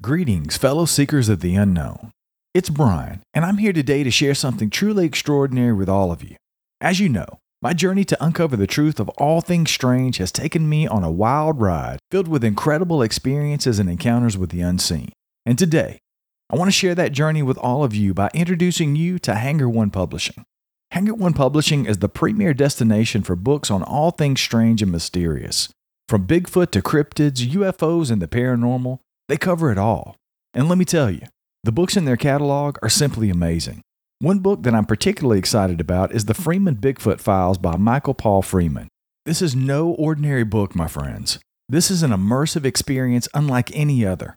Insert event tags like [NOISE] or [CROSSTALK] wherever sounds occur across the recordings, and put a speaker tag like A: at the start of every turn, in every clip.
A: Greetings, fellow seekers of the unknown. It's Brian, and I'm here today to share something truly extraordinary with all of you. As you know, my journey to uncover the truth of all things strange has taken me on a wild ride filled with incredible experiences and encounters with the unseen. And today, I want to share that journey with all of you by introducing you to Hangar One Publishing. Hangar One Publishing is the premier destination for books on all things strange and mysterious. From Bigfoot to cryptids, UFOs, and the paranormal, they cover it all. And let me tell you, the books in their catalog are simply amazing. One book that I'm particularly excited about is The Freeman Bigfoot Files by Michael Paul Freeman. This is no ordinary book, my friends. This is an immersive experience unlike any other.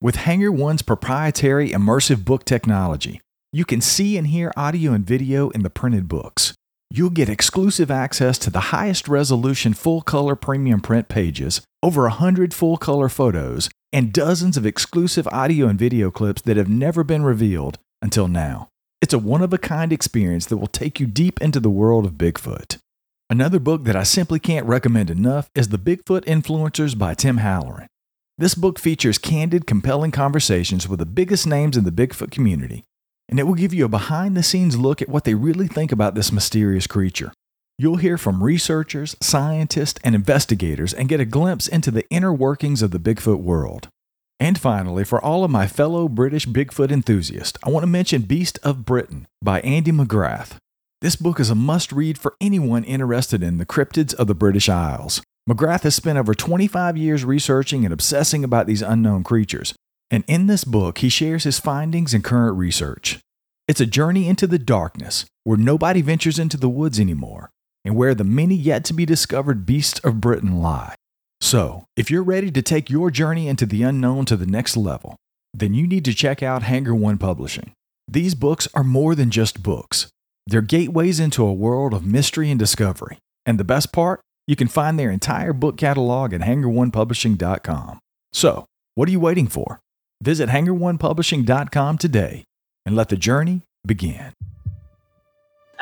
A: With Hangar One's proprietary immersive book technology, you can see and hear audio and video in the printed books. You'll get exclusive access to the highest resolution full color premium print pages, over 100 full color photos, and dozens of exclusive audio and video clips that have never been revealed until now. It's a one of a kind experience that will take you deep into the world of Bigfoot. Another book that I simply can't recommend enough is The Bigfoot Influencers by Tim Halloran. This book features candid, compelling conversations with the biggest names in the Bigfoot community, and it will give you a behind the scenes look at what they really think about this mysterious creature. You'll hear from researchers, scientists, and investigators and get a glimpse into the inner workings of the Bigfoot world. And finally, for all of my fellow British Bigfoot enthusiasts, I want to mention Beast of Britain by Andy McGrath. This book is a must read for anyone interested in the cryptids of the British Isles. McGrath has spent over 25 years researching and obsessing about these unknown creatures, and in this book, he shares his findings and current research. It's a journey into the darkness where nobody ventures into the woods anymore, and where the many yet to be discovered beasts of Britain lie. So, if you're ready to take your journey into the unknown to the next level, then you need to check out Hangar One Publishing. These books are more than just books. They're gateways into a world of mystery and discovery. And the best part, you can find their entire book catalog at hangar1publishing.com. So, what are you waiting for? Visit hangar1publishing.com today and let the journey begin.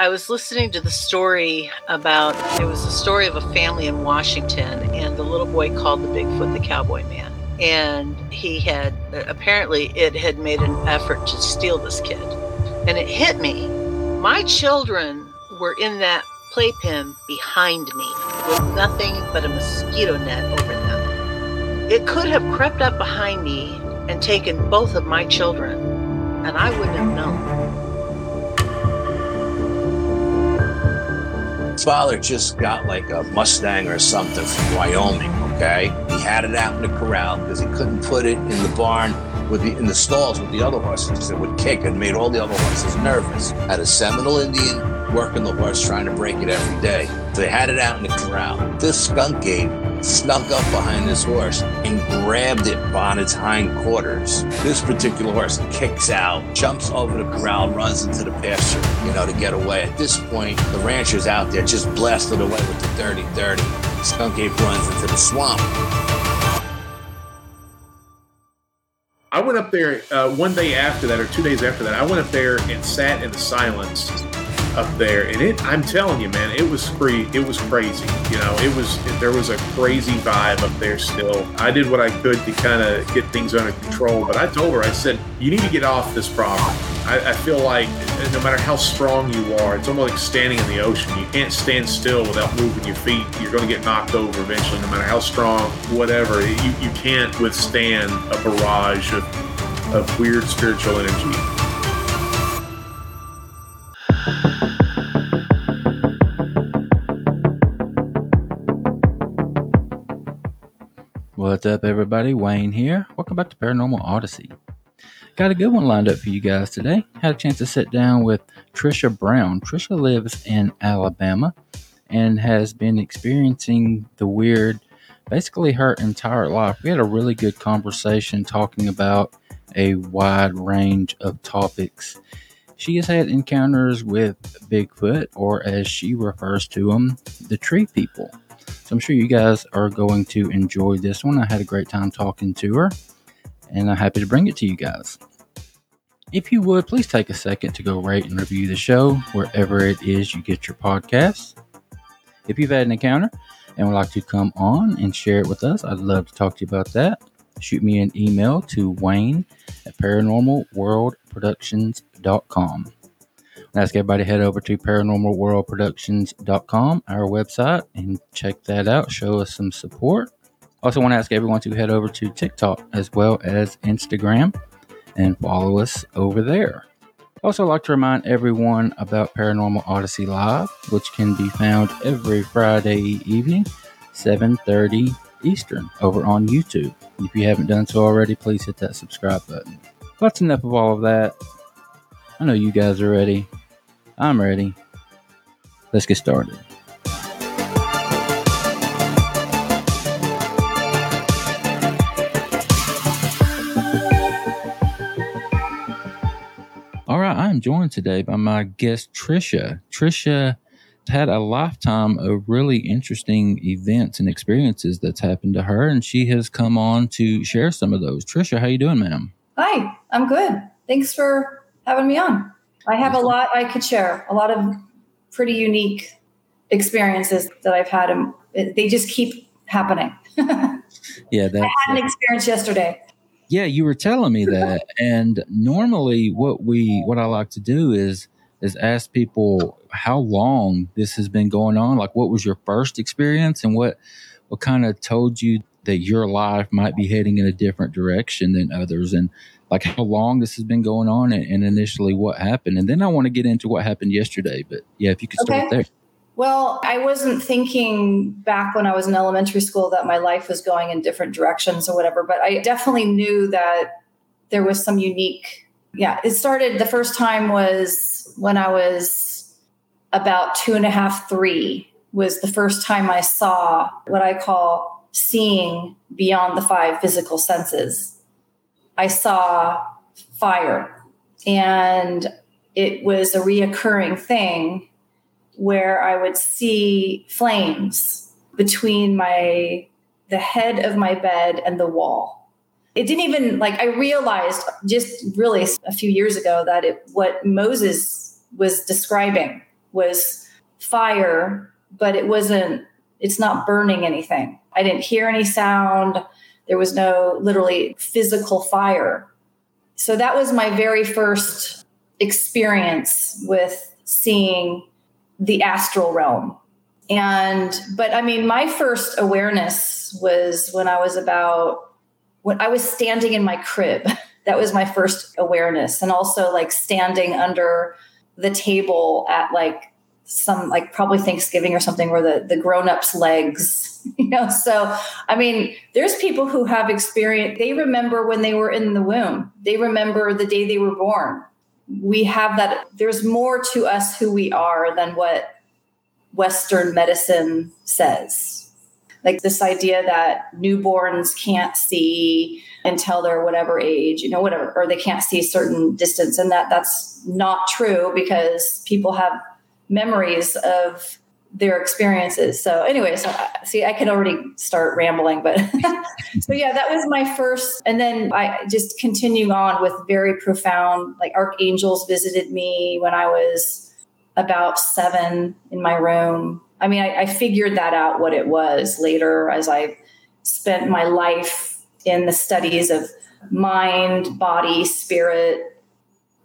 B: I was listening to the story about it was a story of a family in Washington, and the little boy called the Bigfoot the Cowboy Man. And he had apparently it had made an effort to steal this kid. And it hit me. My children were in that playpen behind me with nothing but a mosquito net over them. It could have crept up behind me and taken both of my children, and I wouldn't have known.
C: Father just got like a Mustang or something from Wyoming, okay? He had it out in the corral because he couldn't put it in the barn with the in the stalls with the other horses it would kick and made all the other horses nervous. Had a Seminole Indian working the horse trying to break it every day. So they had it out in the corral. This skunk ape snuck up behind this horse and grabbed it on its hind quarters. This particular horse kicks out, jumps over the corral, runs into the pasture, you know, to get away. At this point, the rancher's out there just blasted away with the dirty, dirty. Skunk ape runs into the swamp.
D: I went up there uh, one day after that, or two days after that. I went up there and sat in the silence up there, and it. I'm telling you, man, it was free. It was crazy. You know, it was there was a crazy vibe up there. Still, I did what I could to kind of get things under control, but I told her, I said, you need to get off this property. I, I feel like no matter how strong you are, it's almost like standing in the ocean. You can't stand still without moving your feet. You're going to get knocked over eventually, no matter how strong, whatever. You, you can't withstand a barrage of of weird spiritual energy.
E: What's up, everybody? Wayne here. Welcome back to Paranormal Odyssey. Got a good one lined up for you guys today. Had a chance to sit down with Tricia Brown. Tricia lives in Alabama and has been experiencing the weird basically her entire life. We had a really good conversation talking about a wide range of topics. She has had encounters with Bigfoot, or as she refers to them, the tree people. So I'm sure you guys are going to enjoy this one. I had a great time talking to her, and I'm happy to bring it to you guys. If you would, please take a second to go rate and review the show wherever it is you get your podcasts. If you've had an encounter and would like to come on and share it with us, I'd love to talk to you about that. Shoot me an email to wayne at paranormalworldproductions.com. Ask everybody to head over to paranormalworldproductions.com, our website, and check that out. Show us some support. Also, want to ask everyone to head over to TikTok as well as Instagram and follow us over there. Also, like to remind everyone about Paranormal Odyssey Live, which can be found every Friday evening, 7:30 Eastern, over on YouTube. If you haven't done so already, please hit that subscribe button. That's enough of all of that. I know you guys are ready. I'm ready. Let's get started. All right, I am joined today by my guest Tricia. Tricia had a lifetime of really interesting events and experiences that's happened to her, and she has come on to share some of those. Tricia, how you doing, ma'am?
F: Hi, I'm good. Thanks for having me on. I have a lot I could share, a lot of pretty unique experiences that I've had, and they just keep happening. [LAUGHS]
E: yeah, that's,
F: I had an experience yesterday.
E: Yeah, you were telling me that. [LAUGHS] and normally what we what I like to do is is ask people how long this has been going on. Like what was your first experience and what what kind of told you that your life might be heading in a different direction than others and like how long this has been going on and, and initially what happened. And then I want to get into what happened yesterday. But yeah, if you could start
F: Okay.
E: there.
F: Well, I wasn't thinking back when I was in elementary school that my life was going in different directions or whatever, but I definitely knew that there was some unique. Yeah, it started the first time was when I was about two and a half, three, was the first time I saw what I call seeing beyond the five physical senses. I saw fire, and it was a reoccurring thing where I would see flames between my the head of my bed and the wall. It didn't even like I realized just really a few years ago that it what Moses was describing was fire, but it wasn't it's not burning anything. I didn't hear any sound. There was no literally physical fire. So that was my very first experience with seeing the astral realm. And, but I mean, my first awareness was when I was about, when I was standing in my crib. [LAUGHS] That was my first awareness. And also like standing under the table at like some, like probably Thanksgiving or something where the, the grown ups' legs, [LAUGHS] you know? So, I mean, there's people who have experience, they remember when they were in the womb, they remember the day they were born we have that there's more to us who we are than what western medicine says like this idea that newborns can't see until they're whatever age you know whatever or they can't see a certain distance and that that's not true because people have memories of their experiences. So anyways uh, see i can already start rambling but [LAUGHS] so yeah that was my first and then i just continue on with very profound like archangels visited me when i was about seven in my room. I mean i, I figured that out what it was later as i spent my life in the studies of mind body spirit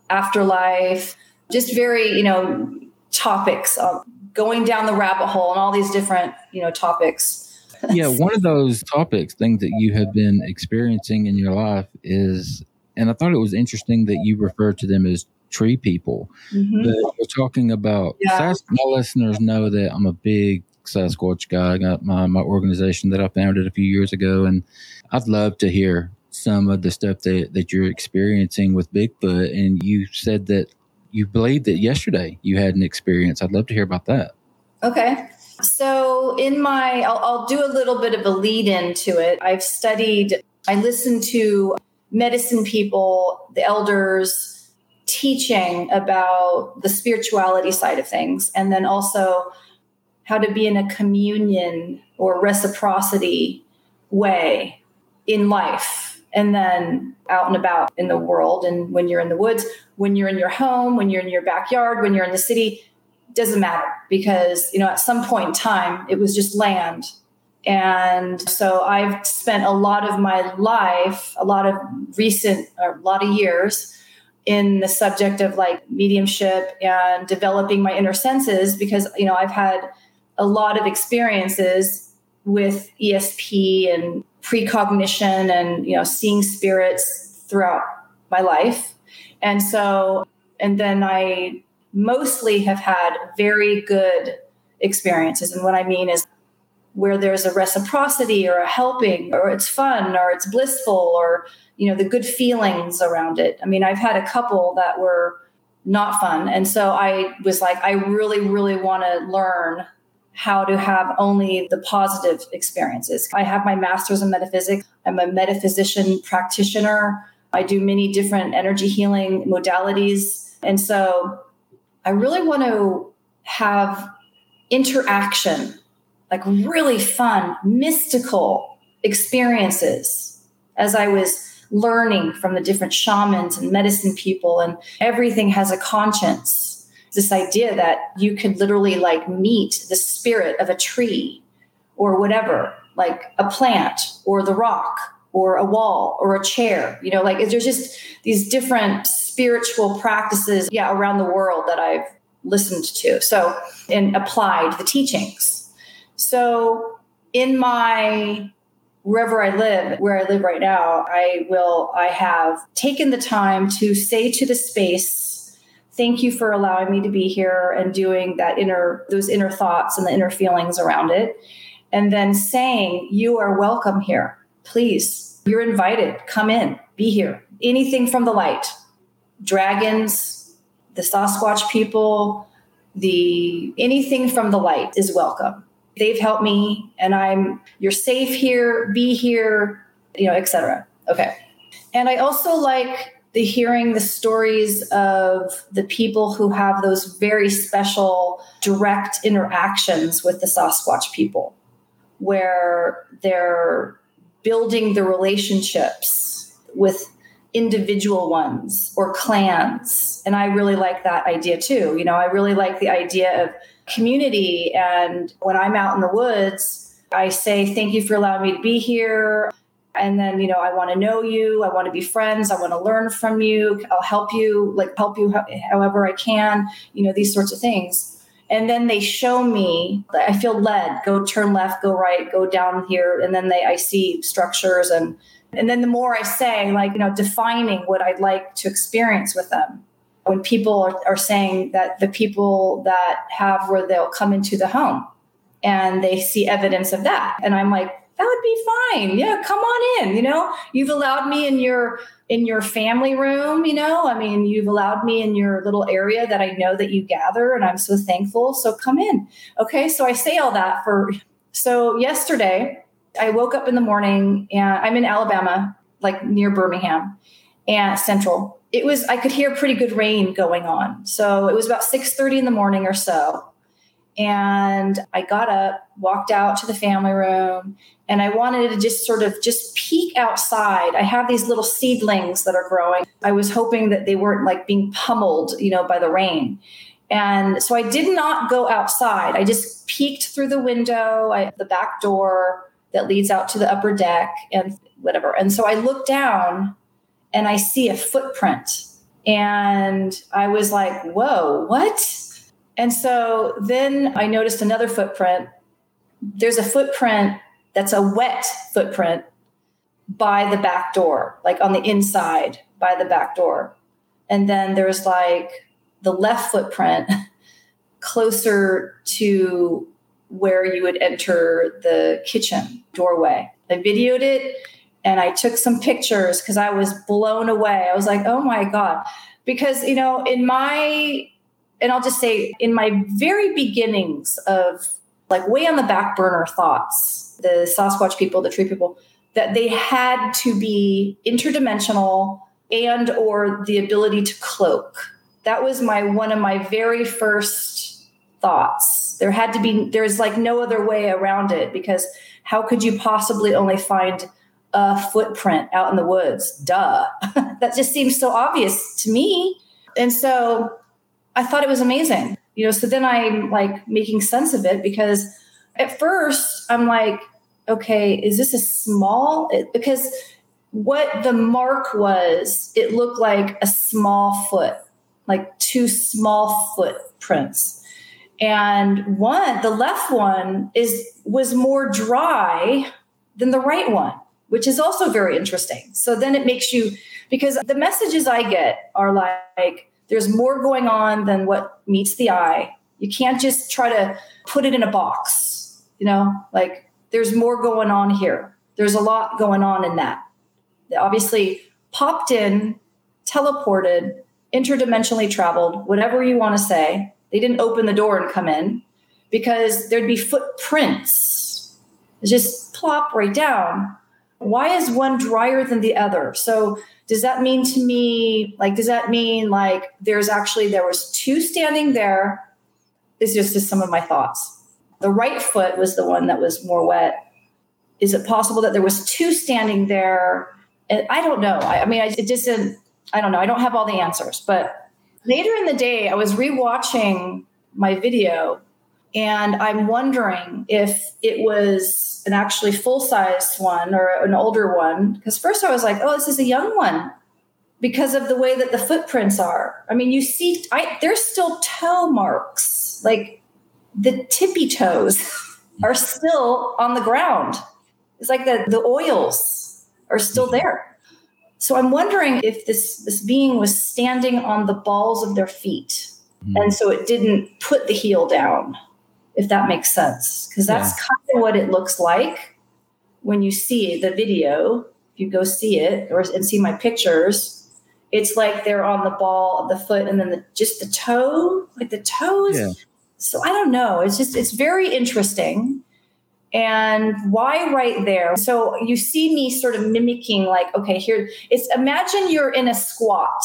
F: afterlife just very you know topics of going down the rabbit hole and all these different you know topics [LAUGHS]
E: yeah, one of those topics, things that you have been experiencing in your life is and I thought it was interesting that you refer to them as tree people.
F: Mhm.
E: But we're talking about
F: Yeah.
E: Sas- my listeners know that I'm a big Sasquatch guy. I got my, my organization that I founded a few years ago, and I'd love to hear some of the stuff that, that you're experiencing with Bigfoot. And you said that you believe that yesterday you had an experience. I'd love to hear about that.
F: Okay. So, in my, I'll, I'll do a little bit of a lead into it. I've studied, I listened to medicine people, the elders teaching about the spirituality side of things, and then also how to be in a communion or reciprocity way in life and then out and about in the world and when you're in the woods when you're in your home when you're in your backyard when you're in the city doesn't matter because you know at some point in time it was just land. And so i've spent a lot of my life a lot of recent a lot of years in the subject of like mediumship and developing my inner senses because you know i've had a lot of experiences with esp and precognition and you know seeing spirits throughout my life and so and then i mostly have had very good experiences. And what I mean is where there's a reciprocity or a helping or it's fun or it's blissful or you know the good feelings around it. I mean, I've had a couple that were not fun. And so I was like I really really want to learn how to have only the positive experiences. I have my master's in metaphysics. I'm a metaphysician practitioner. I do many different energy healing modalities. And so I really want to have interaction, like really fun, mystical experiences as I was learning from the different shamans and medicine people, and everything has a conscience. This idea that you could literally like meet the spirit of a tree or whatever, like a plant or the rock or a wall or a chair, you know, like there's just these different spiritual practices, yeah, around the world that I've listened to. So, and applied the teachings. So, in my wherever I live, where I live right now, I will, I have taken the time to say to the space, thank you for allowing me to be here and doing that inner, those inner thoughts and the inner feelings around it. And then saying, you are welcome here. Please, you're invited. Come in, be here. Anything from the light, dragons, the Sasquatch people, the anything from the light is welcome. They've helped me and I'm you're safe here, be here, you know, etc. Okay. And I also like the hearing the stories of the people who have those very special direct interactions with the Sasquatch people where they're building the relationships with individual ones or clans. And I really like that idea too. You know, I really like the idea of community. And when I'm out in the woods, I say, Thank you for allowing me to be here. And then, you know, I want to know you. I want to be friends. I want to learn from you. I'll help you, like, help you however I can, you know, these sorts of things. And then they show me, I feel led, go turn left, go right, go down here. And then they, I see structures and, and then the more I say, like, you know, defining what I'd like to experience with them. When people are, are saying that the people that have where they'll come into the home and they see evidence of that. And I'm like, that would be fine. Mm-hmm. Yeah, come on in. You know, you've allowed me in your in your family room, you know. I mean, you've allowed me in your little area that I know that you gather and I'm so thankful. So come in. Okay, so I say all that for so yesterday I woke up in the morning and I'm in Alabama, like near Birmingham and Central. It was I could hear pretty good rain going on. So it was about 6:30 in the morning or so. And I got up, walked out to the family room, and I wanted to just sort of just peek outside. I have these little seedlings that are growing. I was hoping that they weren't like being pummeled, you know, by the rain. And so I did not go outside. I just peeked through the window, I, the back door that leads out to the upper deck and whatever. And so I look down and I see a footprint. And I was like, whoa, what? And so then I noticed another footprint. There's a footprint that's a wet footprint by the back door, like on the inside by the back door. And then there's like the left footprint [LAUGHS] closer to where you would enter the kitchen doorway. I videoed it and I took some pictures because I was blown away. I was like, oh my God. Because, you know, in my, and I'll just say, in my very beginnings of like way on the back burner thoughts, the Sasquatch people, the tree people, that they had to be interdimensional and or the ability to cloak. That was my one of my very first thoughts. There had to be there's like no other way around it because how could you possibly only find a footprint out in the woods? Duh. [LAUGHS] that just seems so obvious to me. And so I thought it was amazing. You know, so then I'm like making sense of it because at first I'm like, okay, is this a small? Because what the mark was, it looked like a small foot, like two small footprints. And one, the left one is was more dry than the right one, which is also very interesting. So then it makes you because the messages I get are like there's more going on than what meets the eye. You can't just try to put it in a box, you know, like there's more going on here. There's a lot going on in that. They obviously popped in, teleported, interdimensionally traveled, whatever you want to say. They didn't open the door and come in because there'd be footprints. just plop right down. Why is one drier than the other? So does that mean to me like does that mean like there's actually there was two standing there? This is just some of my thoughts the right foot was the one that was more wet. Is it possible that there was two standing there? And I don't know. I, I mean, I, it just didn't, I don't know. I don't have all the answers. But later in the day, I was rewatching my video and I'm wondering if it was an actually full size one or an older one. Because first I was like, oh, this is a young one because of the way that the footprints are. I mean, you see, I, there's still toe marks. Like the tippy toes [LAUGHS] are still on the ground. It's like the, the oils are still mm-hmm. there. So I'm wondering if this, this being was standing on the balls of their feet. Mm. And so it didn't put the heel down, if that makes sense. Because that's yeah. kind of what it looks like when you see the video. If you go see it or and see my pictures, it's like they're on the ball of the foot and then the, just the toe, like the toes. Yeah so I don't know. It's just, it's very interesting. And why right there? So you see me sort of mimicking, like, okay, here, it's imagine you're in a squat,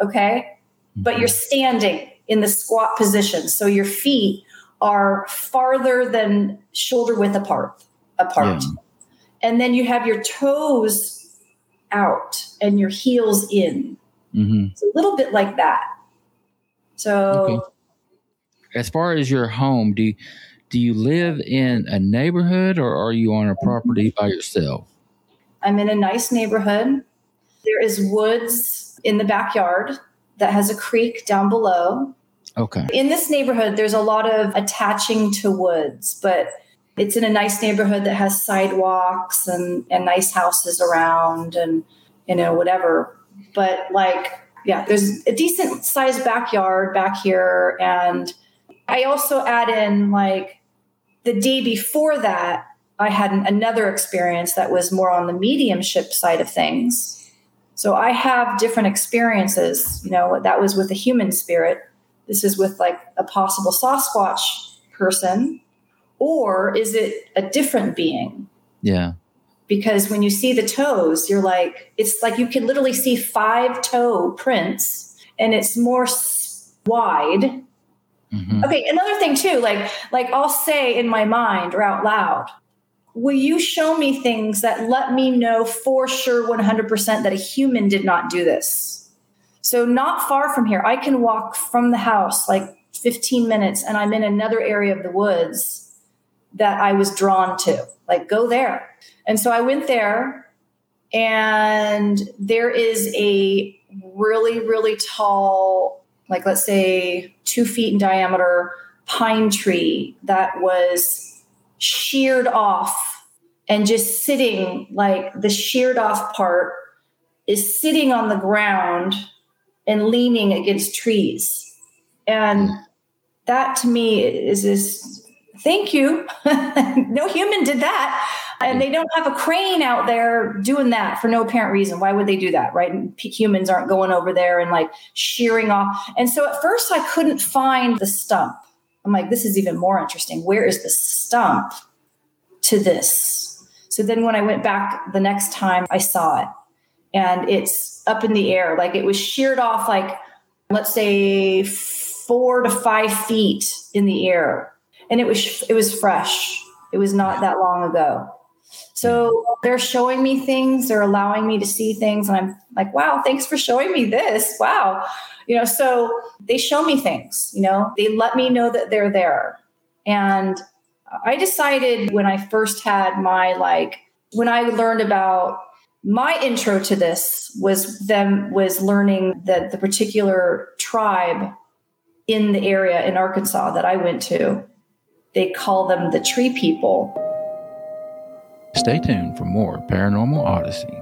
F: okay? But mm-hmm. you're standing in the squat position. So your feet are farther than shoulder width apart, apart. Yeah. And then you have your toes out and your heels in. Mm-hmm. It's a little bit like that. So okay
E: as far as your home, do you, do you live in a neighborhood or are you on a property by yourself?
F: I'm in a nice neighborhood. There is woods in the backyard that has a creek down below.
E: Okay.
F: In this neighborhood, there's a lot of attaching to woods, but it's in a nice neighborhood that has sidewalks and, and nice houses around and, you know, whatever. But like, yeah, there's a decent sized backyard back here. And I also add in like the day before that, I had another experience that was more on the mediumship side of things. So I have different experiences. You know, that was with a human spirit. This is with like a possible Sasquatch person. Or is it a different being?
E: Yeah.
F: Because when you see the toes, you're like, it's like you can literally see five toe prints and it's more wide Mm-hmm. Okay, another thing too, like like I'll say in my mind or out loud, will you show me things that let me know for sure 100% that a human did not do this? So not far from here, I can walk from the house like 15 minutes and I'm in another area of the woods that I was drawn to. Like go there. And so I went there and there is a really really tall like let's say two feet in diameter pine tree that was sheared off and just sitting like the sheared off part is sitting on the ground and leaning against trees. And hmm. that to me is this thank you. [LAUGHS] no human did that. And they don't have a crane out there doing that for no apparent reason. Why would they do that? Right. And humans aren't going over there and like shearing off. And so at first I couldn't find the stump. I'm like, this is even more interesting. Where is the stump to this? So then when I went back the next time, I saw it and it's up in the air. Like it was sheared off, like, let's say four to five feet in the air. And it was, it was fresh. It was not that long ago. So they're showing me things, they're allowing me to see things. And I'm like, wow, thanks for showing me this. Wow. You know, so they show me things, you know, they let me know that they're there. And I decided when I first had my, like, when I learned about my intro to this was them was learning that the particular tribe in the area in Arkansas that I went to, they call them the tree people.
E: Stay tuned for more Paranormal Odyssey.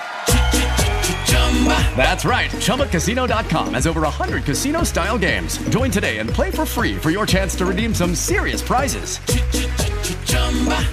G: That's right. ChumbaCasino.com has over 100 casino style games. Join today and play for free for your chance to redeem some serious prizes.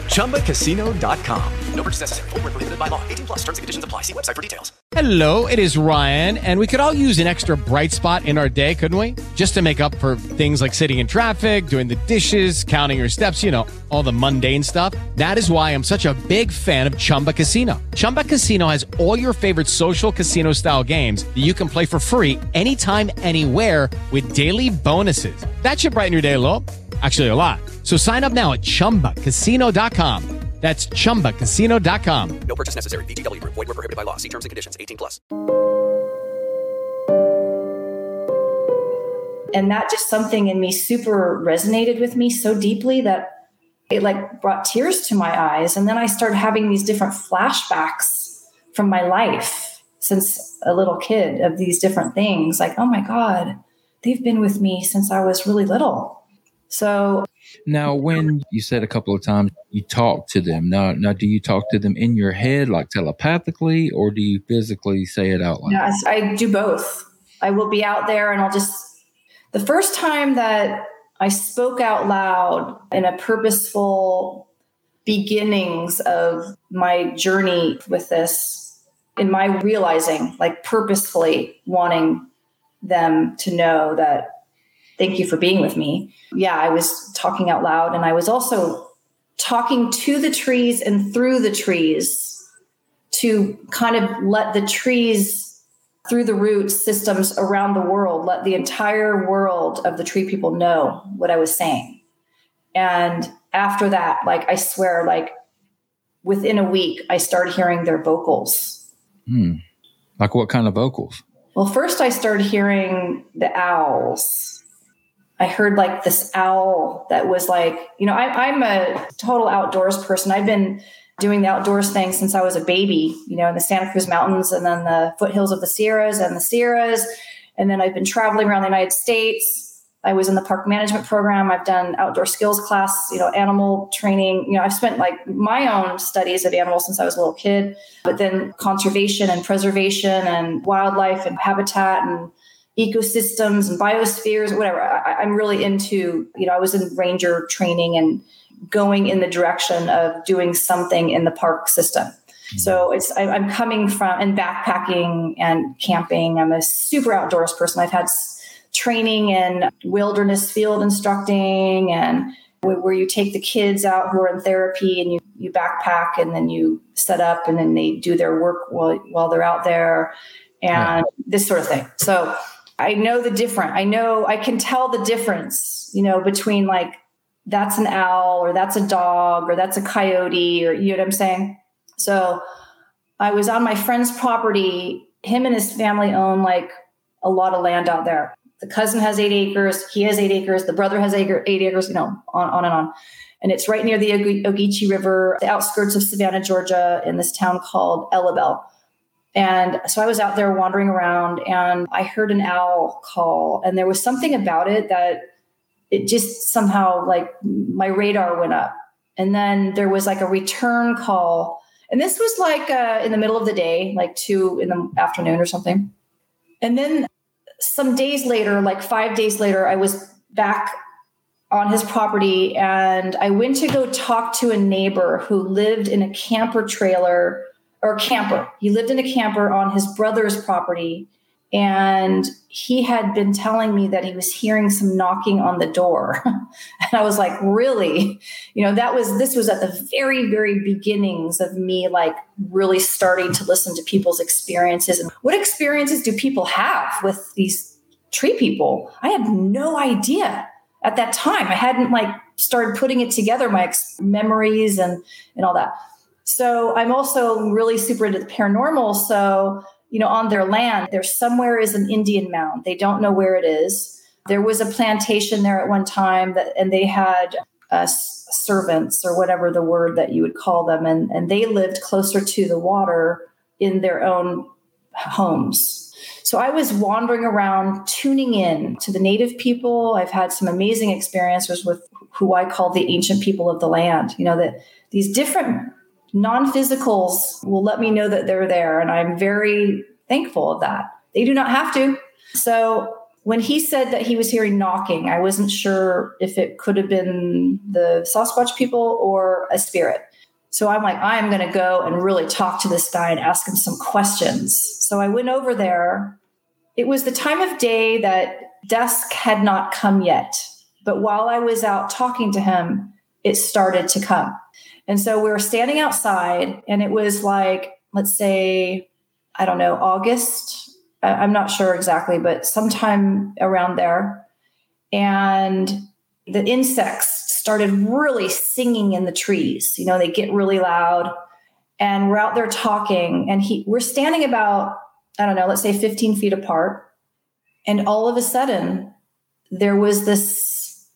G: ChumbaCasino.com. No purchase necessary. Full prohibited by law. 18 plus terms and conditions apply. See website for details.
H: Hello, it is Ryan, and we could all use an extra bright spot in our day, couldn't we? Just to make up for things like sitting in traffic, doing the dishes, counting your steps, you know, all the mundane stuff. That is why I'm such a big fan of Chumba Casino. Chumba Casino has all your favorite social casino style games that you can play for free anytime, anywhere with daily bonuses. That should brighten your day a little. Actually, a lot. So sign up now at chumbacasino.com. That's chumbacasino.com.
G: No purchase necessary. VGW Group. Void were prohibited by law. See terms and conditions. 18 plus.
F: And that just something in me super resonated with me so deeply that it like brought tears to my eyes. And then I started having these different flashbacks from my life since a little kid of these different things. Like, oh my God, they've been with me since I was really little. So
E: now, when you said a couple of times you talk to them, now, now do you talk to them in your head, like telepathically, or do you physically say it out loud?
F: Yes, I do both. I will be out there and I'll just, the first time that I spoke out loud in a purposeful beginnings of my journey with this, in my realizing, like purposefully wanting them to know that thank you for being with me. Yeah, I was talking out loud and I was also talking to the trees and through the trees to kind of let the trees through the root systems around the world, let the entire world of the tree people know what I was saying. And after that, like I swear, like within a week, I started hearing their vocals.
E: Hmm. Like what kind of vocals?
F: Well, first I started hearing the owls I heard like this owl that was like, you know, I, am a total outdoors person. I've been doing the outdoors thing since I was a baby, you know, in the Santa Cruz Mountains and then the foothills of the Sierras and the Sierras. And then I've been traveling around the United States. I was in the park management program. I've done outdoor skills class, you know, animal training. You know, I've spent like my own studies of animals since I was a little kid, but then conservation and preservation and wildlife and habitat and ecosystems and biospheres, whatever. I, am really into, you know, I was in ranger training and going in the direction of doing something in the park system. Mm-hmm. So it's I, am coming from and backpacking and camping. I'm a super outdoors person. I've had training in wilderness field instructing and where you take the kids out who are in therapy and you, you backpack and then you set up and then they do their work while, while they're out there and this sort of thing. So I know the different. I know I can tell the difference, you know, between like that's an owl or that's a dog or that's a coyote or you know what I'm saying? So I was on my friend's property. Him and his family own like a lot of land out there. The cousin has eight acres. He has eight acres. The brother has eight, eight acres, you know, on, on and on. And it's right near the Ogeechee River, the outskirts of Savannah, Georgia, in this town called Ellabell. And so I was out there wandering around and I heard an owl call. And there was something about it that it just somehow like my radar went up. And then there was like a return call. And this was like uh, in the middle of the day, like two in the afternoon or something. And then some days later, like five days later, I was back on his property and I went to go talk to a neighbor who lived in a camper trailer or camper. He lived in a camper on his brother's property. And he had been telling me that he was hearing some knocking on the door. [LAUGHS] and I was like, really? You know, that was, this was at the very, very beginnings of me like really starting to listen to people's experiences. And what experiences do people have with these tree people? I had no idea at that time. I hadn't like started putting it together, my ex- memories and, and all that. So I'm also really super into the paranormal. So, you know, on their land, there somewhere is an Indian mound. They don't know where it is. There was a plantation there at one time that, and they had uh, servants or whatever the word that you would call them. And, and they lived closer to the water in their own homes. So I was wandering around, tuning in to the native people. I've had some amazing experiences with who I call the ancient people of the land. You know, that these different non physicals will let me know that they're there. And I'm very thankful of that. They do not have to. So when he said that he was hearing knocking, I wasn't sure if it could have been the Sasquatch people or a spirit. So I'm like, I'm going to go and really talk to this guy and ask him some questions. So I went over there. It was the time of day that dusk had not come yet. But while I was out talking to him, it started to come. And so we were standing outside, and it was like, let's say, I don't know, August. I'm not sure exactly, but sometime around there. And the insects started really singing in the trees. You know, they get really loud. And we're out there talking, and he, we're standing about, I don't know, let's say 15 feet apart. And all of a sudden, there was this,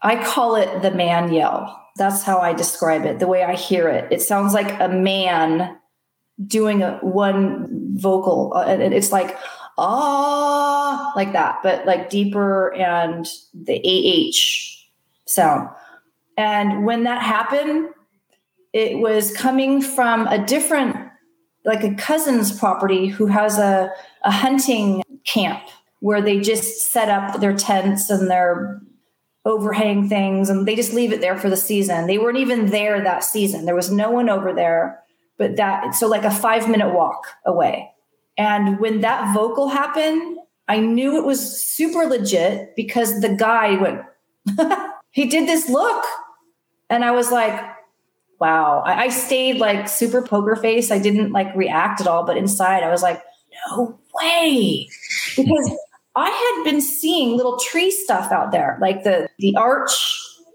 F: I call it the man yell that's how I describe it, the way I hear it. It sounds like a man doing a one vocal. Uh, and it's like, ah, like that, but like deeper and the AH sound. And when that happened, it was coming from a different, like a cousin's property who has a, a hunting camp where they just set up their tents and their overhang things and they just leave it there for the season. They weren't even there that season. There was no one over there, but that so like a 5 minute walk away. And when that vocal happened, I knew it was super legit because the guy went [LAUGHS] he did this look and I was like wow. I, I stayed like super poker face. I didn't like react at all, but inside I was like no way. Because I had been seeing little tree stuff out there, like the the arch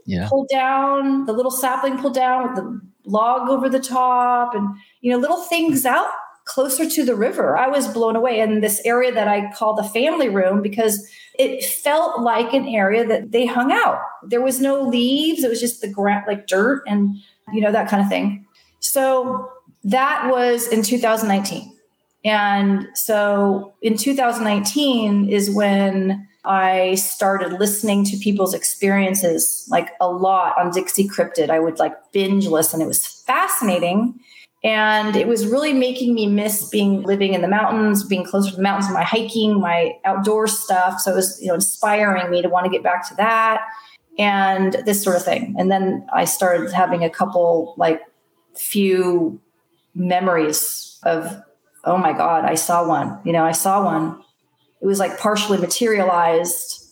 F: yeah. pulled down, the little sapling pulled down with the log over the top, and you know, little things mm. out closer to the river. I was blown away in this area that I call the family room because it felt like an area that they hung out. There was no leaves, it was just the ground like dirt and you know that kind of thing. So that was in 2019. And so in 2019 is when I started listening to people's experiences like a lot on Dixie Cryptid. I would like binge listen. It was fascinating. And it was really making me miss being living in the mountains, being closer to the mountains, my hiking, my outdoor stuff. So it was, you know, inspiring me to want to get back to that and this sort of thing. And then I started having a couple like few memories of oh my God, I saw one. You know, I saw one. It was like partially materialized.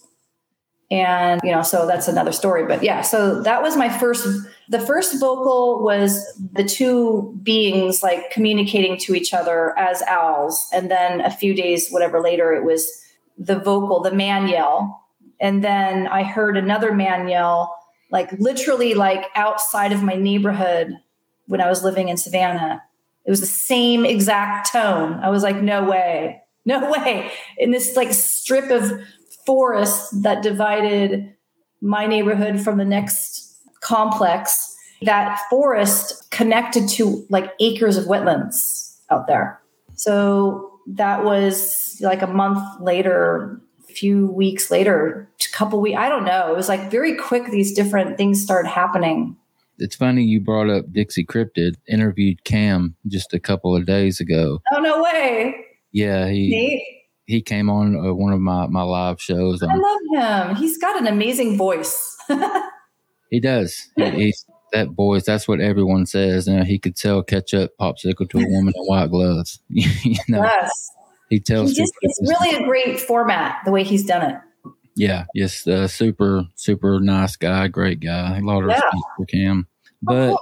F: And, you know, so that's another story. But yeah, so that was my first, the first vocal was the two beings like communicating to each other as owls. And then a few days, whatever later, it was the vocal, the man yell. And then I heard another man yell, like literally like outside of my neighborhood when I was living in Savannah. It was the same exact tone. I was like, no way, no [LAUGHS] way. In this like strip of forest that divided my neighborhood from the next complex, that forest connected to like acres of wetlands out there. So that was like a month later, a few weeks later, a couple weeks, I don't know. It was like very quick, these different things started happening.
E: It's funny you brought up Dixie Cryptid. Interviewed Cam just a couple of days ago.
F: Oh, no way.
E: Yeah, he
F: Nate?
E: he came on uh, one of my my live shows.
F: I love him. He's got an amazing voice. [LAUGHS]
E: he does. He, he's that voice. That's what everyone says. You know, he could sell ketchup popsicle to a woman in white gloves. [LAUGHS] you know,
F: yes.
E: he tells
F: He just, it's really a great format, the way he's done it.
E: Yeah, yes, uh, super, super nice guy, great guy. A lot of
F: Yeah.
E: respect for Cam, but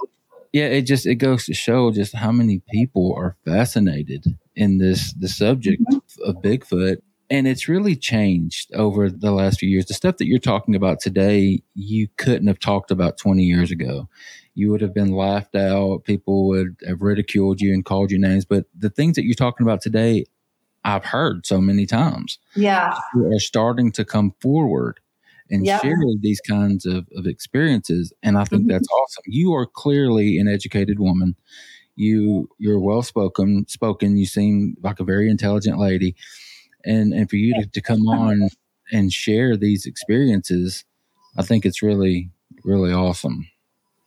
E: yeah, it just it goes to show just how many people are fascinated in this the subject of Bigfoot, and it's really changed over the last few years. The stuff that you're talking about today, you couldn't have talked about 20 years ago. You would have been laughed out. People would have ridiculed you and called you names. But the things that you're talking about today, I've heard so many times
F: Yeah.
E: who are starting to come forward and
F: Yep.
E: share these kinds of, of experiences. And I think
F: Mm-hmm.
E: that's awesome. You are clearly an educated woman. You you're well spoken spoken. You seem like a very intelligent lady. And and for you to, to come on and share these experiences, I think it's really, really awesome.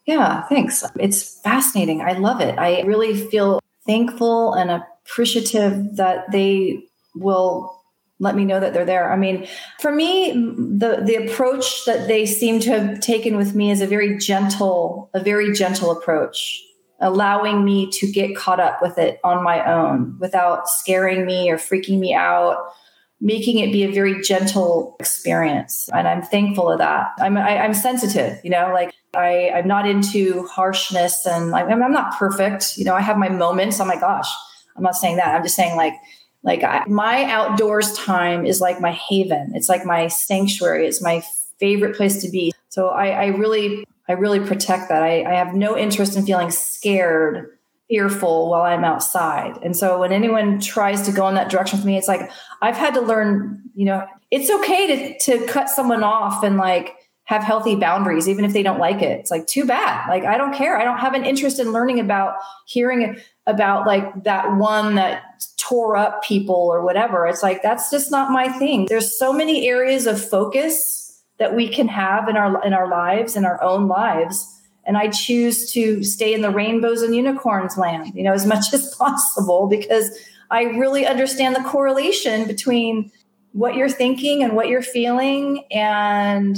F: Yeah, thanks. It's fascinating. I love it. I really feel thankful and appreciative that they will let me know that they're there. I mean, for me, the the approach that they seem to have taken with me is a very gentle, a very gentle approach, allowing me to get caught up with it on my own without scaring me or freaking me out making it be a very gentle experience. And i'm thankful of that. I'm I, i'm sensitive you know like i i'm not into harshness and I'm, I'm not perfect. You know i have my moments. Oh my gosh i'm not saying that. I'm just saying like like I, my outdoors time is like my haven. It's like my sanctuary. It's my favorite place to be. So i i really i really protect that. I, I have no interest in feeling scared fearful while I'm outside. And so when anyone tries to go in that direction with me, it's like I've had to learn, you know, it's okay to to cut someone off and like have healthy boundaries even if they don't like it. It's like too bad. Like I don't care. I don't have an interest in learning about hearing about like that one that tore up people or whatever. It's like that's just not my thing. There's so many areas of focus that we can have in our in our lives in our own lives and I choose to stay in the rainbows and unicorns land, you know, as much as [LAUGHS] possible because I really understand the correlation between what you're thinking and what you're feeling and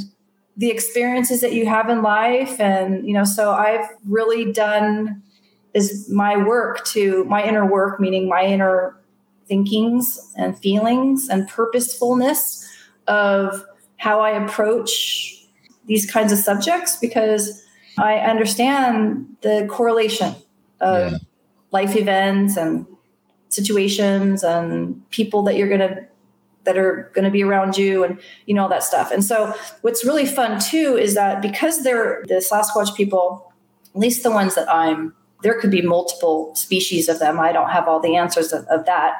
F: the experiences that you have in life and you know so I've really done is my work to my inner work meaning my inner thinkings and feelings and purposefulness of how I approach these kinds of subjects because I understand the correlation of
E: Yeah.
F: life events and situations and people that you're going to that are going to be around you and you know all that stuff. And so what's really fun too is that because they're the Sasquatch people, at least the ones that I'm there could be multiple species of them. I don't have all the answers of, of that.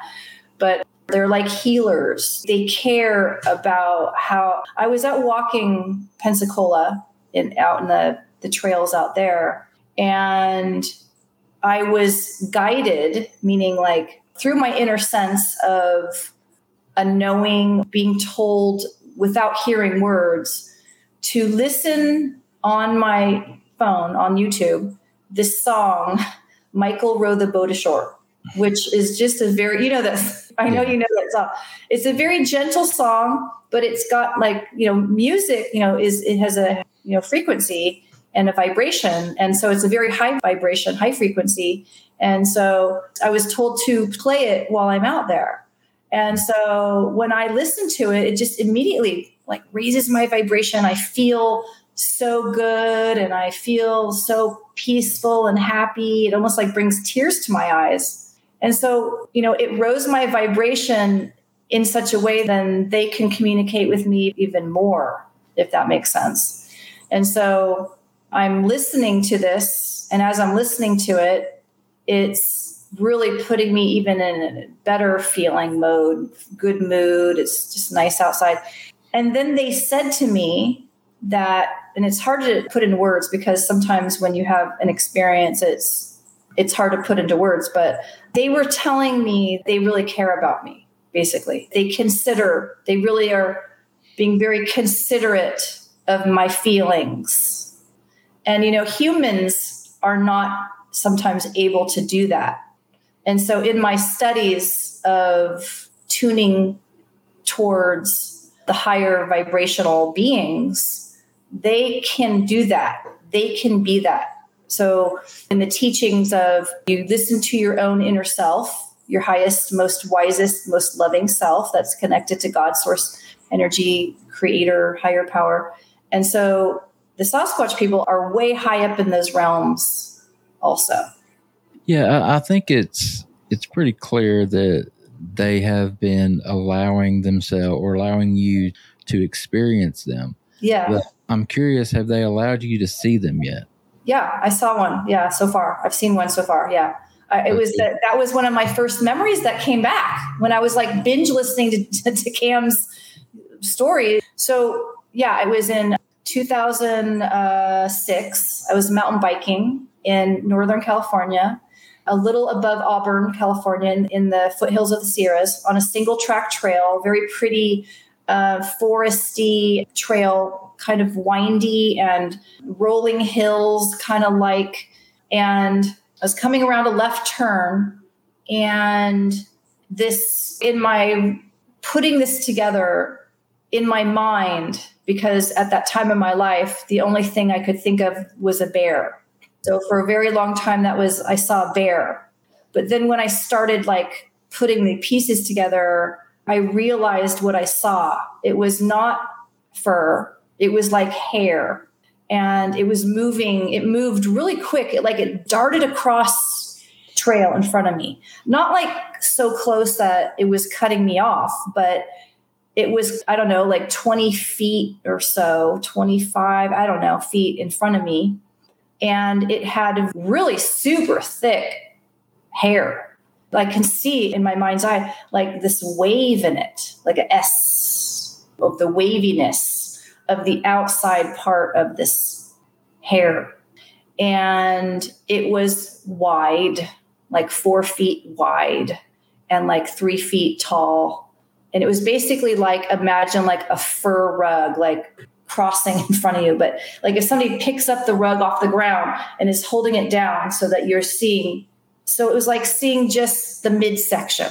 F: But they're like healers. They care about how I was out walking Pensacola in out in the the trails out there and I was guided, meaning like through my inner sense of a knowing, being told without hearing words, to listen on my phone on YouTube this song, Michael Row the Boat Ashore, which is just a very, you know, that I know you know that song. It's a very gentle song, but it's got like, you know, music, you know, is it has a, you know, frequency and a vibration. And so it's a very high vibration, high frequency. And so I was told to play it while I'm out there. And so when I listen to it, it just immediately like raises my vibration. I feel so good and I feel so peaceful and happy. It almost like brings tears to my eyes. And so, you know, it rose my vibration in such a way then they can communicate with me even more, if that makes sense. And so I'm listening to this. And as I'm listening to it, it's really putting me even in a better feeling mode, good mood. It's just nice outside. And then they said to me that, and it's hard to put in words because sometimes when you have an experience, it's it's hard to put into words, but they were telling me they really care about me, basically. They consider, they really are being very considerate of my feelings. And, you know, humans are not sometimes able to do that. And so in my studies of tuning towards the higher vibrational beings, they can do that. They can be that. So in the teachings of you listen to your own inner self, your highest, most wisest, most loving self that's connected to God, source, energy, creator, higher power. And so the Sasquatch people are way high up in those realms also.
E: Yeah, I, think it's it's pretty clear that they have been allowing themselves or allowing you to experience them.
F: Yeah.
E: But I'm curious, have they allowed you to see them yet?
F: Yeah, I saw one. Yeah, so far. I've seen one so far. Yeah. I, it was that that was one of my first memories that came back when I was like binge listening to, to, to Cam's story. So yeah, it was in 2006. Uh, I was mountain biking in Northern California, a little above Auburn, California, in, in the foothills of the Sierras on a single track trail, very pretty, uh, foresty trail, kind of windy and rolling hills, kind of like. And I was coming around a left turn, and this, in my putting this together in my mind, because at that time in my life, the only thing I could think of was a bear. So for a very long time, that was, I saw a bear. But then when I started like putting the pieces together, I realized what I saw. It was not fur, it was like hair. And it was moving, it moved really quick. It like it darted across trail in front of me. Not like so close that it was cutting me off, but it was, I don't know, like 20 feet or so, 25, I don't know, feet in front of me. And it had really super thick hair. I can see in my mind's eye, like this wave in it, like an S of the waviness of the outside part of this hair. And it was wide, like four feet wide and like three feet tall and it was basically like imagine like a fur rug like crossing in front of you but like if somebody picks up the rug off the ground and is holding it down so that you're seeing so it was like seeing just the midsection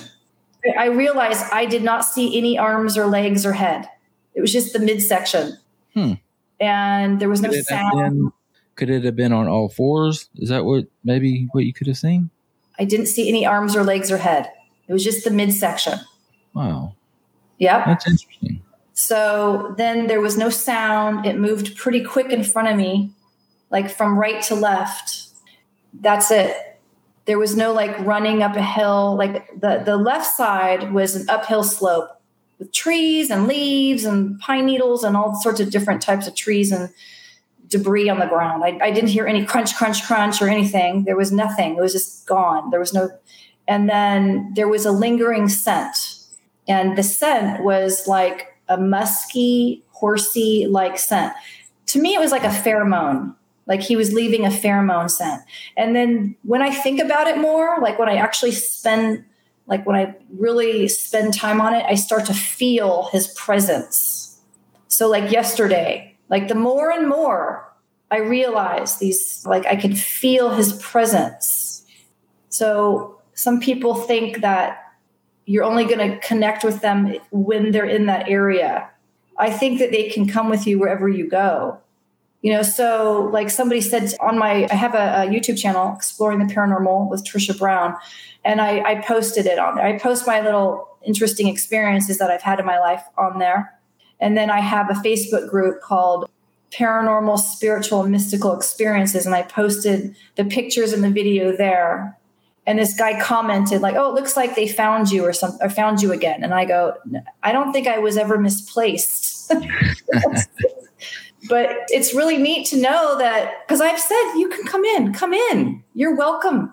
F: i realized i did not see any arms or legs or head it was just the midsection
E: Hmm.
F: and there was no
E: Could
F: sound
E: been, could it have been on all fours? Is that what maybe what you could have seen?
F: i didn't see any arms or legs or head it was just the midsection
E: Wow,
F: yep
E: that's interesting.
F: So then there was no sound. It moved pretty quick in front of me, like from right to left. That's it. There was no like running up a hill. Like the, the left side was an uphill slope with trees and leaves and pine needles and all sorts of different types of trees and debris on the ground. I, I didn't hear any crunch, crunch, crunch or anything. There was nothing. It was just gone. There was no, and then there was a lingering scent. And the scent was like a musky, horsey like scent. To me, it was like a pheromone, like he was leaving a pheromone scent. And then when I think about it more, like when I actually spend, like when I really spend time on it, I start to feel his presence. So, like yesterday, like the more and more I realize these, like I can feel his presence. So, some people think that you're only going to connect with them when they're in that area. I think that they can come with you wherever you go. You know, so like somebody said on my, I have a, a YouTube channel, Exploring the Paranormal with Tricia Brown, and I, I posted it on there. I post my little interesting experiences that I've had in my life on there. And then I have a Facebook group called Paranormal Spiritual Mystical Experiences. And I posted the pictures and the video there. And this guy commented, like, oh, it looks like they found you or something, or found you again. And I go, I don't think I was ever misplaced. [LAUGHS] but it's really neat to know that because I've said, you can come in, come in, you're welcome.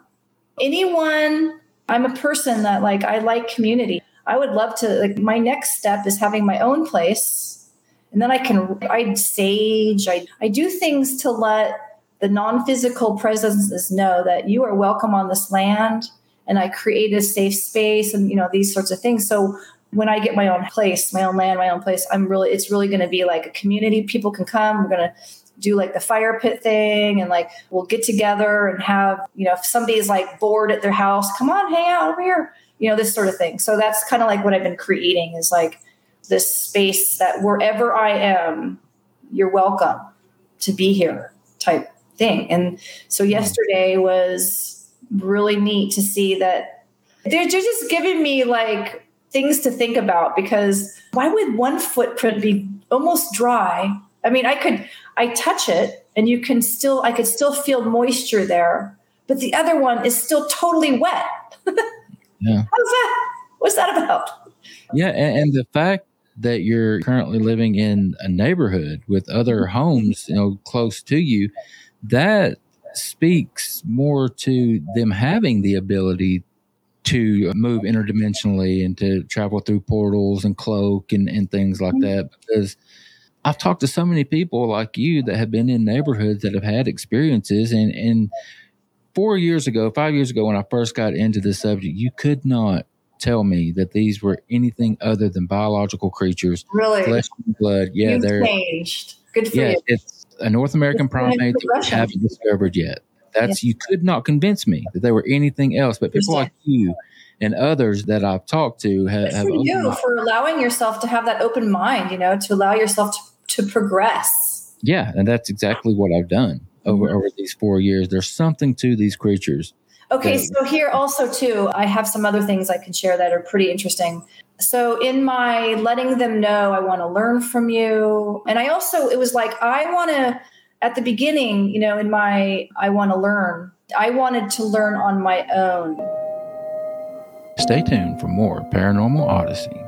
F: Anyone, I'm a person that like, I like community. I would love to, like, my next step is having my own place. And then I can, I sage, I, I do things to let the non physical presences know that you are welcome on this land. And I create a safe space and, you know, these sorts of things. So when I get my own place, my own land, my own place, I'm really, it's really going to be like a community. People can come. We're going to do like the fire pit thing and like we'll get together and have, you know, if somebody's like bored at their house, come on, hang out over here, you know, this sort of thing. So that's kind of like what I've been creating is like this space that wherever I am, you're welcome to be here type thing. And so yesterday was really neat to see that they're just giving me like things to think about because why would one footprint be almost dry? I mean, I could I touch it and you can still I could still feel moisture there, but the other one is still totally wet. [LAUGHS]
E: yeah.
F: How's that? What's that about?
E: Yeah, and, and the fact that you're currently living in a neighborhood with other mm-hmm. homes, you know, close to you, that speaks more to them having the ability to move interdimensionally and to travel through portals and cloak and, and things like that because I've talked to so many people like you that have been in neighborhoods that have had experiences and and four years ago, five years ago when I first got into this subject, you could not tell me that these were anything other than biological creatures.
F: Really?
E: Flesh and blood. Yeah,
F: You've
E: they're
F: changed. Good for
E: yeah,
F: you.
E: it's a North American primate that we haven't discovered yet. That's you could not convince me that they were anything else. But people like you and others that I've talked to have, have
F: for you
E: opened-
F: for allowing yourself to have that open mind, you know, to allow yourself to, to progress.
E: yeah, and that's exactly what I've done over
F: Mm-hmm.
E: over these four years. There's something to these creatures.
F: Okay, so here also too, I have some other things I can share that are pretty interesting. So in my letting them know I want to learn from you, and I also it was like I want to at the beginning, you know, in my I want to learn. I wanted to learn on my own.
E: Stay tuned for more Paranormal Odyssey.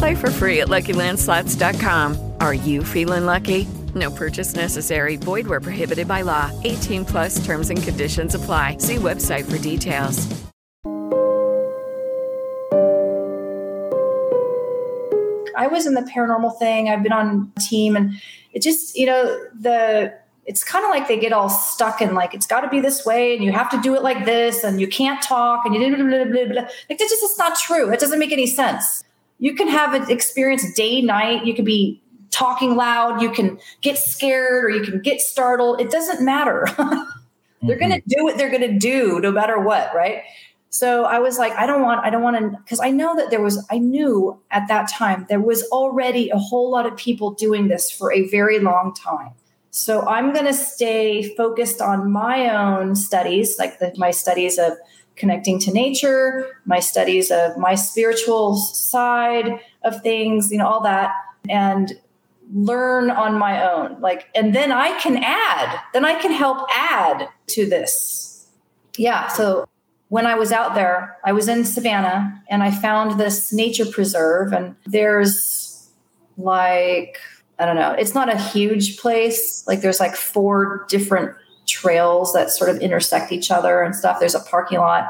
I: Play for free at LuckyLandSlots.com. Are you feeling lucky? No purchase necessary. Void where prohibited by law. 18 plus terms and conditions apply. See website for details.
F: I was in the paranormal thing. I've been on team and it just, you know, the it's kind of like they get all stuck in like it's got to be this way and you have to do it like this and you can't talk and you blah, blah, blah, blah, like that's just it's not true. It doesn't make any sense. You can have an experience day night. You could be talking loud. You can get scared or you can get startled. It doesn't matter. [LAUGHS] they're going to mm-hmm. do what they're going to do no matter what, right? So I was like, I don't want, I don't want to, because I know that there was, I knew at that time there was already a whole lot of people doing this for a very long time. So I'm going to stay focused on my own studies, like the, my studies of connecting to nature, my studies of my spiritual side of things, you know, all that, and learn on my own. Like, and then I can add, then I can help add to this. Yeah. So when I was out there, I was in Savannah and I found this nature preserve, and there's like, I don't know, it's not a huge place. Like, there's like four different trails that sort of intersect each other and stuff. There's a parking lot.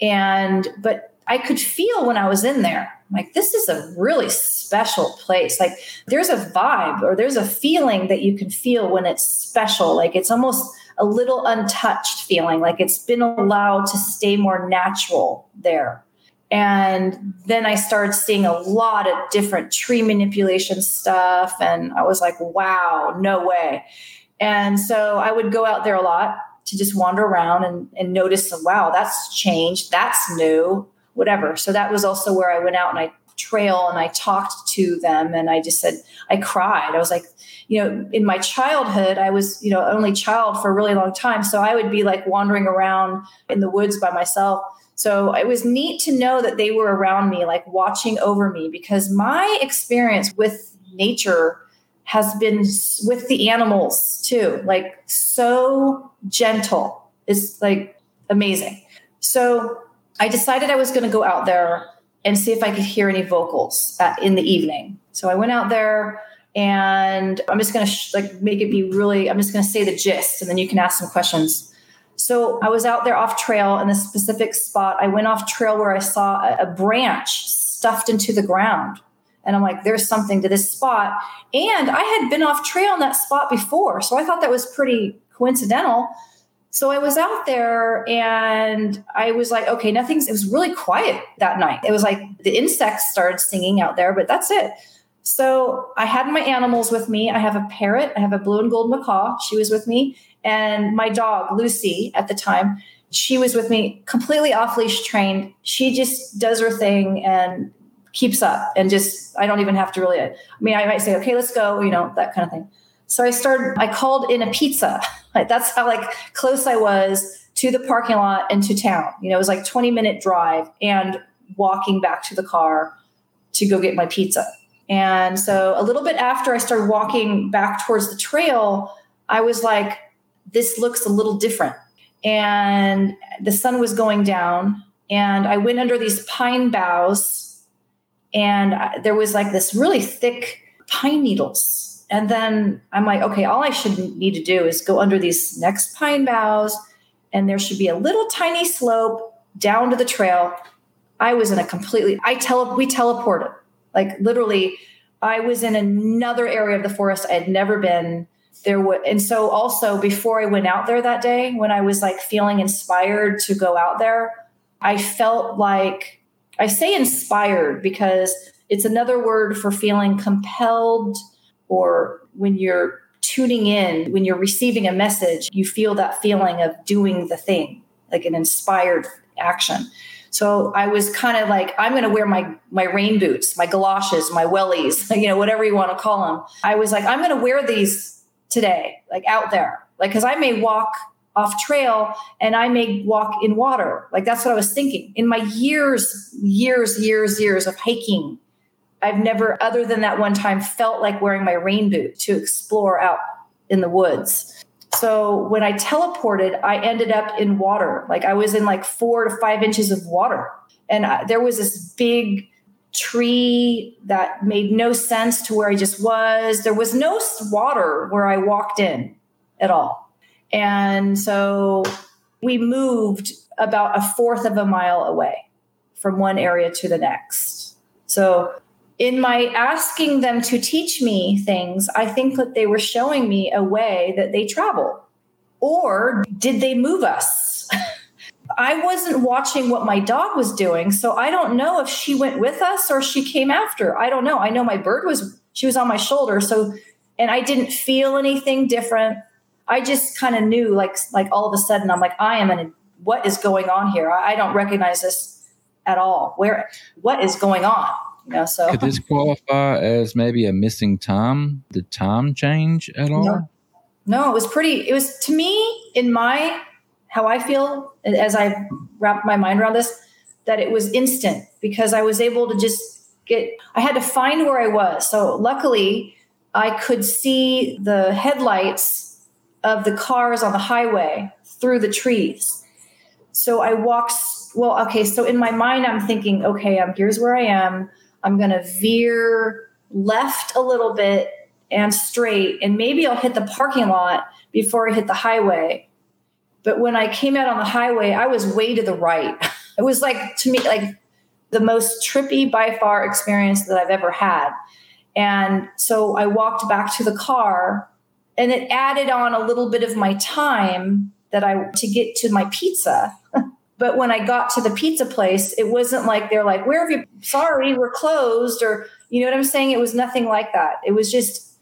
F: And, but I could feel when I was in there, like, this is a really special place. Like, there's a vibe or there's a feeling that you can feel when it's special. Like, it's almost a little untouched feeling, like it's been allowed to stay more natural there. And then I started seeing a lot of different tree manipulation stuff. And I was like, wow, no way. And so I would go out there a lot to just wander around and, and notice, wow, that's changed. That's new, whatever. So that was also where I went out and I trail and I talked to them and I just said, I cried. I was like, you know, in my childhood, I was, you know, only child for a really long time. So I would be like wandering around in the woods by myself. So it was neat to know that they were around me, like watching over me, because my experience with nature has been with the animals too, like so gentle. It's like amazing. So I decided I was going to go out there and see if I could hear any vocals in the evening. So I went out there and I'm just going to sh- like make it be really I'm just going to say the gist and then you can ask some questions. So I was out there off trail in a specific spot. I went off trail where I saw a, a branch stuffed into the ground. And I'm like, there's something to this spot. And I had been off trail in that spot before. So I thought that was pretty coincidental. So I was out there and I was like, okay, nothing's, it was really quiet that night. It was like the insects started singing out there, but that's it. So I had my animals with me. I have a parrot, I have a blue and gold macaw. She was with me. And my dog, Lucy, at the time, she was with me, completely off leash trained. She just does her thing and keeps up and just, I don't even have to really, I mean, I might say, okay, let's go, you know, that kind of thing. So I started, I called in a pizza. [LAUGHS] That's how like close I was to the parking lot and to town. You know, it was like 20 minute drive and walking back to the car to go get my pizza. And so a little bit after I started walking back towards the trail, I was like, this looks a little different. And the sun was going down and I went under these pine boughs and there was like this really thick pine needles and then I'm like, okay, all I should need to do is go under these next pine boughs, and there should be a little tiny slope down to the trail. I was in a completely, I tele, we teleported. Like literally, I was in another area of the forest I had never been. There would, and so also before I went out there that day, when I was like feeling inspired to go out there, I felt like I say inspired because it's another word for feeling compelled or when you're tuning in, when you're receiving a message, you feel that feeling of doing the thing, like an inspired action. So I was kind of like, I'm going to wear my my rain boots, my galoshes, my wellies, [LAUGHS] you know, whatever you want to call them. I was like, I'm going to wear these today, like out there, like because I may walk off trail and I may walk in water. Like that's what I was thinking. In my years, years, years, years of hiking I've never, other than that one time, felt like wearing my rain boot to explore out in the woods. So when I teleported, I ended up in water. Like I was in like four to five inches of water. And I, there was this big tree that made no sense to where I just was. There was no water where I walked in at all. And so we moved about a fourth of a mile away from one area to the next. So in my asking them to teach me things, I think that they were showing me a way that they travel. Or did they move us? [LAUGHS] I wasn't watching what my dog was doing, so I don't know if she went with us or she came after. I don't know. I know my bird was she was on my shoulder, so and I didn't feel anything different. I just kind of knew like like all of a sudden I'm like I am in a, what is going on here? I, I don't recognize this at all. Where what is going on? You know, so
E: could this qualify as maybe a missing time? Did time change at all?
F: No, No, it was pretty. It was to me in my how I feel as I wrapped my mind around this that it was instant because I was able to just get. I had to find where I was. So luckily, I could see the headlights of the cars on the highway through the trees. So I walked. Well, okay. So in my mind, I'm thinking, okay, I'm here's where I am. I'm going to veer left a little bit and straight, and maybe I'll hit the parking lot before I hit the highway. But when I came out on the highway, I was way to the right. [LAUGHS] It was like, to me, like the most trippy by far experience that I've ever had. And so I walked back to the car and it added on a little bit of my time that I to get to my pizza. [LAUGHS] but when I got to the pizza place, it wasn't like they're like, "Where have you? Sorry, we're closed," or you know what I'm saying. It was nothing like that. It was just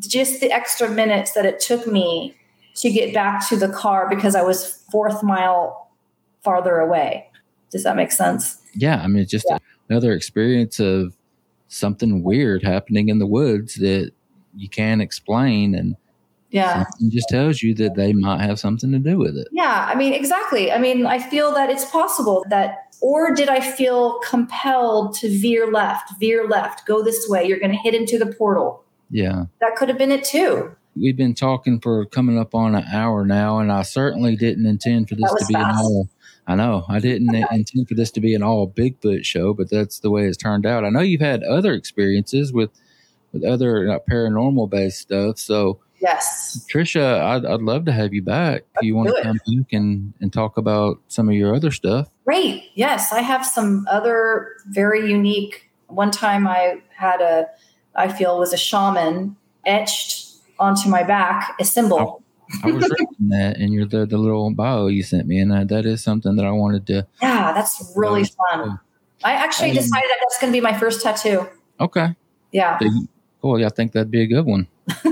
F: just the extra minutes that it took me to get back to the car because I was fourth mile farther away. Does that make sense?
E: Yeah, I mean, it's just
F: Yeah.
E: another experience of something weird happening in the woods that you can't explain, and
F: Yeah.
E: something just tells you that they might have something to do with it.
F: Yeah, I mean, exactly. I mean, I feel that it's possible that, or did I feel compelled to veer left, veer left, go this way? You're going to hit into the portal.
E: Yeah.
F: That could have been it too.
E: We've been talking for coming up on an hour now, and I certainly didn't intend for this to be an all. I know I didn't [LAUGHS] intend for this to be an all Bigfoot show, but that's the way it's turned out. I know you've had other experiences with with other uh, paranormal based stuff. So,
F: Yes.
E: Tricia, I'd, I'd love to have you back. If you want to come back and and talk about some of your other stuff.
F: Great. Yes, I have some other very unique. One time I had a, I feel was a shaman etched onto my back a symbol.
E: I was reading [LAUGHS] that, and you're the the little bio you sent me, and that, that is something that I wanted to.
F: Yeah, that's really fun. I actually
E: Um,
F: decided that that's going to be my first tattoo.
E: Okay.
F: Yeah.
E: Cool. Yeah, I think that'd be a good one. [LAUGHS]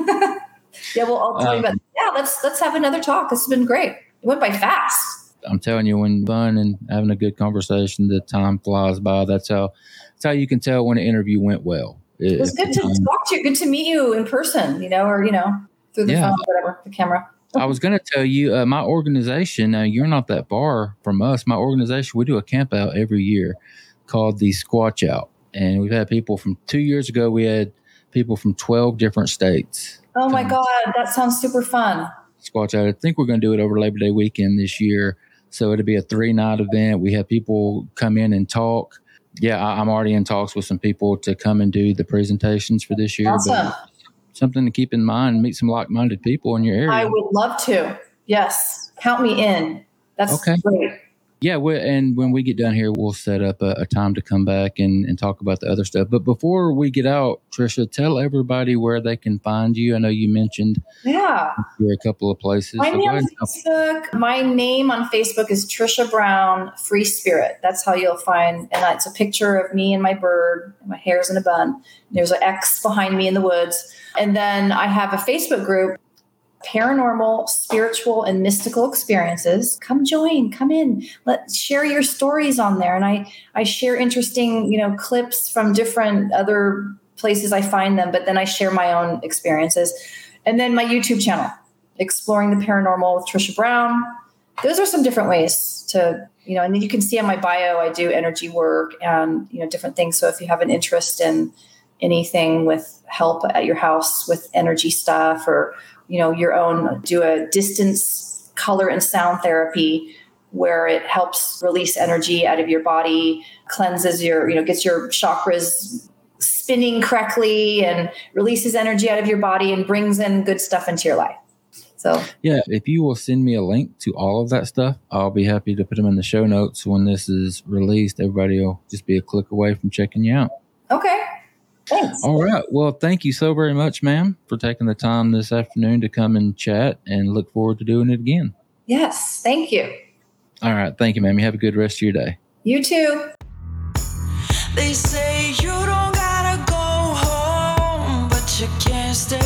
F: Yeah, well, I'll tell you
E: Um,
F: about. Yeah, let's let's have another talk. This has been great. It went by fast.
E: I'm telling you, when fun and having a good conversation, the time flies by. That's how that's how you can tell when an interview went well.
F: It was good to
E: time-
F: talk to you. Good to meet you in person. You know, or you know, through the
E: Yeah.
F: phone, whatever, the camera.
E: I was going to tell you, uh, my organization. Now you're not that far from us. My organization, we do a camp out every year called the Squatch Out, and we've had people from two years ago. We had people from 12 different states.
F: Oh my god, that sounds super fun.
E: Squatch Out. I think we're going to do it over Labor Day weekend this year. So it'll be a three night event. We have people come in and talk. Yeah, I, I'm already in talks with some people to come and do the presentations for this year.
F: Awesome.
E: something to keep in mind. Meet some like minded people in your area.
F: I would love to. Yes, count me in. That's
E: Okay.
F: great.
E: Yeah, we and when we get done here, we'll set up a, a time to come back and, and talk about the other stuff. But before we get out, Tricia, tell everybody where they can find you. I know you mentioned
F: Yeah.
E: you're a couple of places.
F: Find
E: so
F: me on Facebook. My name on Facebook is Tricia Brown Free Spirit. That's how you'll find, and it's a picture of me and my bird. My hair's in a bun. There's an X behind me in the woods, and then I have a Facebook group, Paranormal, Spiritual, and Mystical Experiences. Come join. Come in. Let share your stories on there, and I I share interesting you know clips from different other places I find them, but then I share my own experiences, and then my YouTube channel exploring the paranormal with Tricia Brown. Those are some different ways to, you know, and then you can see on my bio, I do energy work and, you know, different things. So if you have an interest in anything with help at your house with energy stuff or, you know, your own, do a distance color and sound therapy where it helps release energy out of your body, cleanses your, you know, gets your chakras spinning correctly and releases energy out of your body and brings in good stuff into your life. So
E: Yeah, if you will send me a link to all of that stuff, I'll be happy to put them in the show notes when this is released. Everybody will just be a click away from checking you out.
F: Okay. Thanks.
E: All right. Well, thank you so very much, ma'am, for taking the time this afternoon to come and chat and look forward to doing it again.
F: Yes. Thank you.
E: All right. Thank you, ma'am. You have a good rest of your day.
F: You too.
J: They say you don't gotta go home, but you can't stay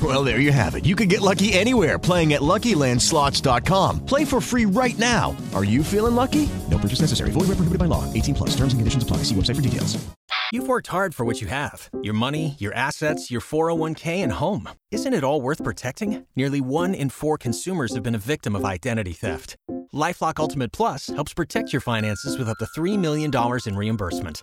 K: Well, there you have it. You can get lucky anywhere playing at LuckyLandSlots.com. Play for free right now. Are you feeling lucky? No purchase necessary. Void where prohibited by law. 18 plus. Terms and conditions apply. See website for details.
L: You've worked hard for what you have your money, your assets, your 401k, and home. Isn't it all worth protecting? Nearly one in four consumers have been a victim of identity theft. LifeLock Ultimate Plus helps protect your finances with up to $3 million in reimbursement.